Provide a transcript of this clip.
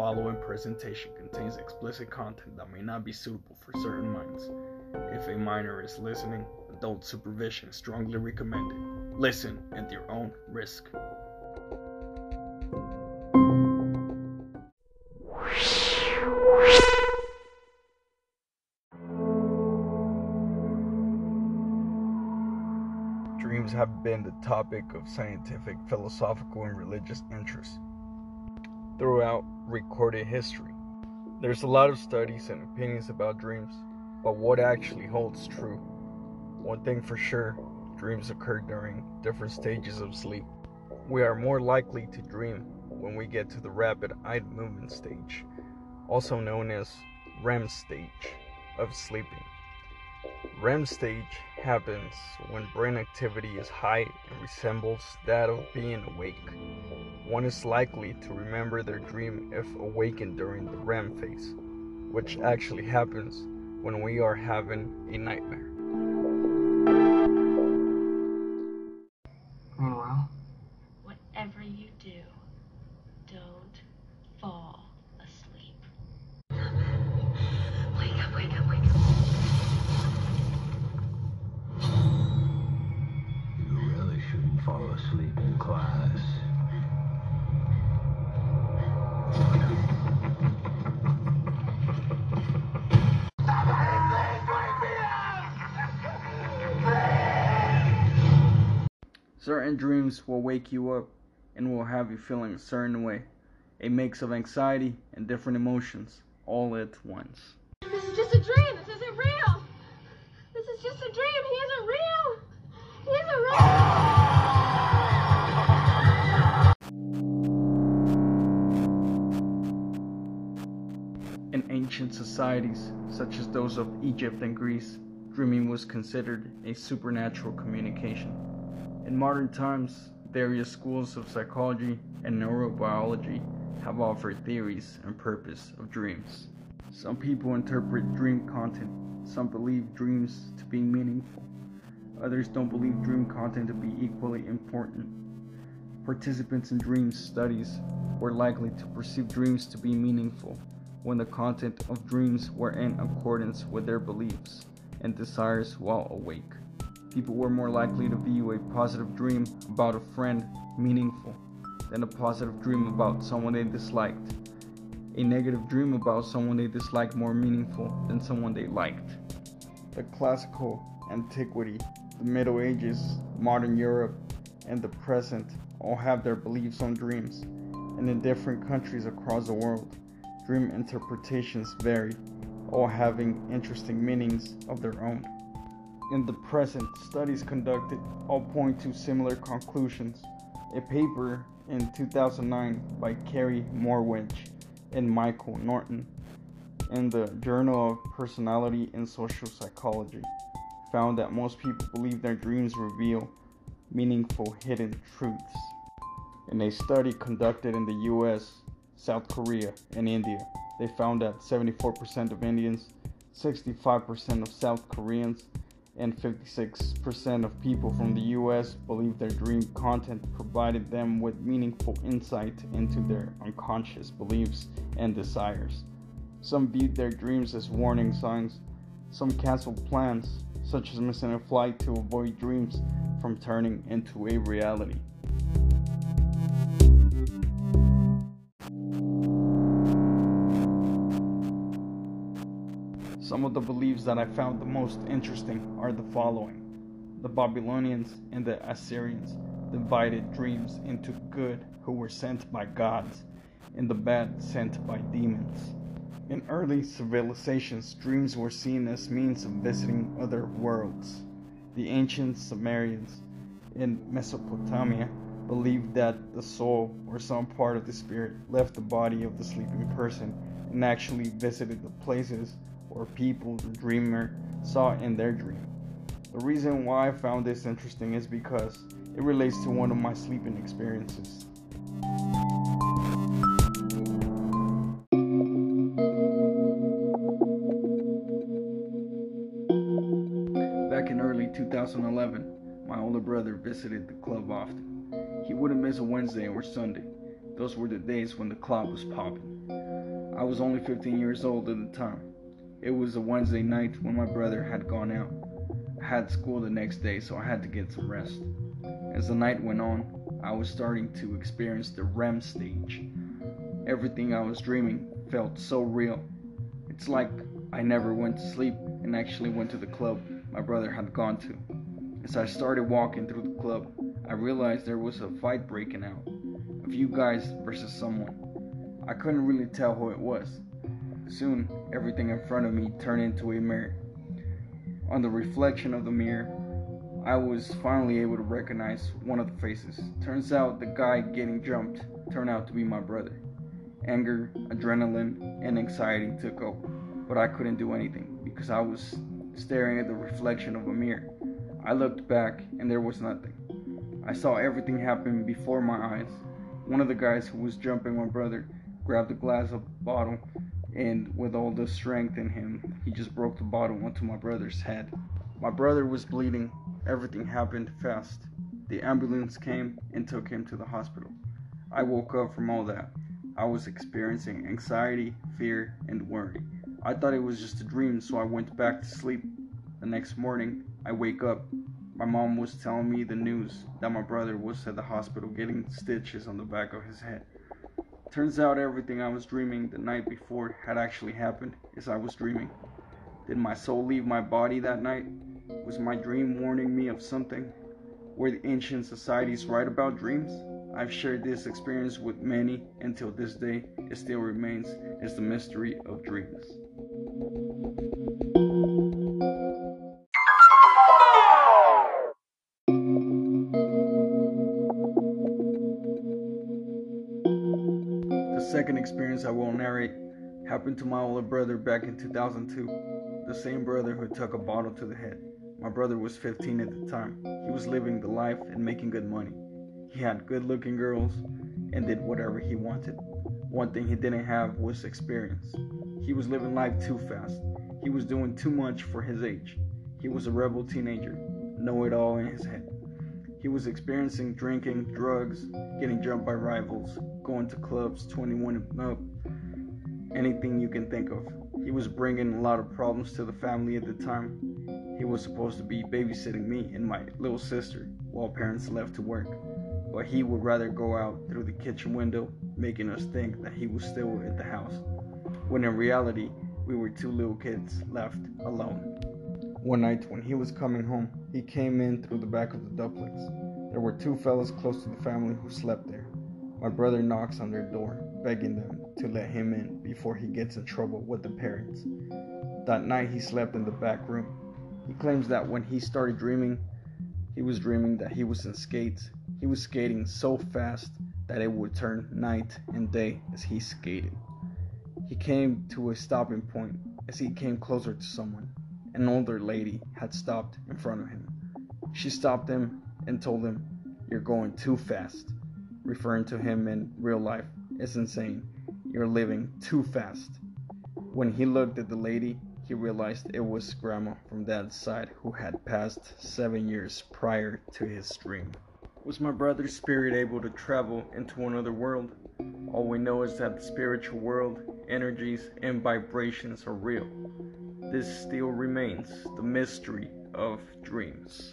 following presentation contains explicit content that may not be suitable for certain minds. If a minor is listening, adult supervision is strongly recommended. Listen at your own risk. Dreams have been the topic of scientific, philosophical, and religious interest throughout recorded history. There's a lot of studies and opinions about dreams, but what actually holds true? One thing for sure dreams occur during different stages of sleep. We are more likely to dream when we get to the rapid eye movement stage, also known as REM stage of sleeping. REM stage happens when brain activity is high and resembles that of being awake. One is likely to remember their dream if awakened during the REM phase, which actually happens when we are having a nightmare. Certain dreams will wake you up and will have you feeling a certain way, a mix of anxiety and different emotions all at once. This is just a dream. This isn't real. This is just a dream. He isn't real. He isn't real. In ancient societies, such as those of Egypt and Greece, dreaming was considered a supernatural communication. In modern times, various schools of psychology and neurobiology have offered theories and purpose of dreams. Some people interpret dream content, some believe dreams to be meaningful, others don't believe dream content to be equally important. Participants in dreams studies were likely to perceive dreams to be meaningful when the content of dreams were in accordance with their beliefs and desires while awake. People were more likely to view a positive dream about a friend meaningful than a positive dream about someone they disliked. A negative dream about someone they disliked more meaningful than someone they liked. The classical antiquity, the Middle Ages, modern Europe, and the present all have their beliefs on dreams, and in different countries across the world, dream interpretations vary, all having interesting meanings of their own. In the present, studies conducted all point to similar conclusions. A paper in 2009 by Carey Morewedge and Michael Norton in the Journal of Personality and Social Psychology found that most people believe their dreams reveal meaningful hidden truths. In a study conducted in the US, South Korea, and India, they found that 74% of Indians, 65% of South Koreans, and 56% of people from the US believe their dream content provided them with meaningful insight into their unconscious beliefs and desires. Some viewed their dreams as warning signs, some canceled plans, such as missing a flight to avoid dreams from turning into a reality. Some of the beliefs that I found the most interesting are the following The Babylonians and the Assyrians divided dreams into good who were sent by gods and the bad sent by demons. In early civilizations, dreams were seen as means of visiting other worlds. The ancient Sumerians in Mesopotamia believed that the soul or some part of the spirit left the body of the sleeping person and actually visited the places or people the dreamer saw in their dream. The reason why I found this interesting is because it relates to one of my sleeping experiences. Back in early 2011, my older brother visited the club often. He wouldn't miss a Wednesday or Sunday. Those were the days when the club was popping. I was only 15 years old at the time. It was a Wednesday night when my brother had gone out. I had school the next day, so I had to get some rest. As the night went on, I was starting to experience the REM stage. Everything I was dreaming felt so real. It's like I never went to sleep and actually went to the club my brother had gone to. As I started walking through the club, I realized there was a fight breaking out. A few guys versus someone. I couldn't really tell who it was. Soon, everything in front of me turned into a mirror. On the reflection of the mirror, I was finally able to recognize one of the faces. Turns out the guy getting jumped turned out to be my brother. Anger, adrenaline, and anxiety took over, but I couldn't do anything because I was staring at the reflection of a mirror. I looked back and there was nothing. I saw everything happen before my eyes. One of the guys who was jumping my brother grabbed a glass of bottle and with all the strength in him, he just broke the bottle onto my brother's head. My brother was bleeding. Everything happened fast. The ambulance came and took him to the hospital. I woke up from all that. I was experiencing anxiety, fear, and worry. I thought it was just a dream, so I went back to sleep. The next morning, I wake up. My mom was telling me the news that my brother was at the hospital getting stitches on the back of his head. Turns out everything I was dreaming the night before had actually happened as I was dreaming. Did my soul leave my body that night? Was my dream warning me of something? Were the ancient societies right about dreams? I've shared this experience with many, until this day, it still remains as the mystery of dreams. I will narrate happened to my older brother back in 2002. The same brother who took a bottle to the head. My brother was 15 at the time. He was living the life and making good money. He had good looking girls and did whatever he wanted. One thing he didn't have was experience. He was living life too fast. He was doing too much for his age. He was a rebel teenager, know it all in his head. He was experiencing drinking, drugs, getting jumped by rivals, going to clubs 21 and up, anything you can think of. He was bringing a lot of problems to the family at the time. He was supposed to be babysitting me and my little sister while parents left to work, but he would rather go out through the kitchen window, making us think that he was still at the house, when in reality, we were two little kids left alone. One night when he was coming home, he came in through the back of the duplex. There were two fellas close to the family who slept there. My brother knocks on their door, begging them to let him in before he gets in trouble with the parents. That night he slept in the back room. He claims that when he started dreaming, he was dreaming that he was in skates. He was skating so fast that it would turn night and day as he skated. He came to a stopping point as he came closer to someone. An older lady had stopped in front of him. She stopped him and told him, You're going too fast, referring to him in real life as insane. You're living too fast. When he looked at the lady, he realized it was Grandma from Dad's side who had passed seven years prior to his dream. Was my brother's spirit able to travel into another world? All we know is that the spiritual world, energies, and vibrations are real this still remains the mystery of dreams.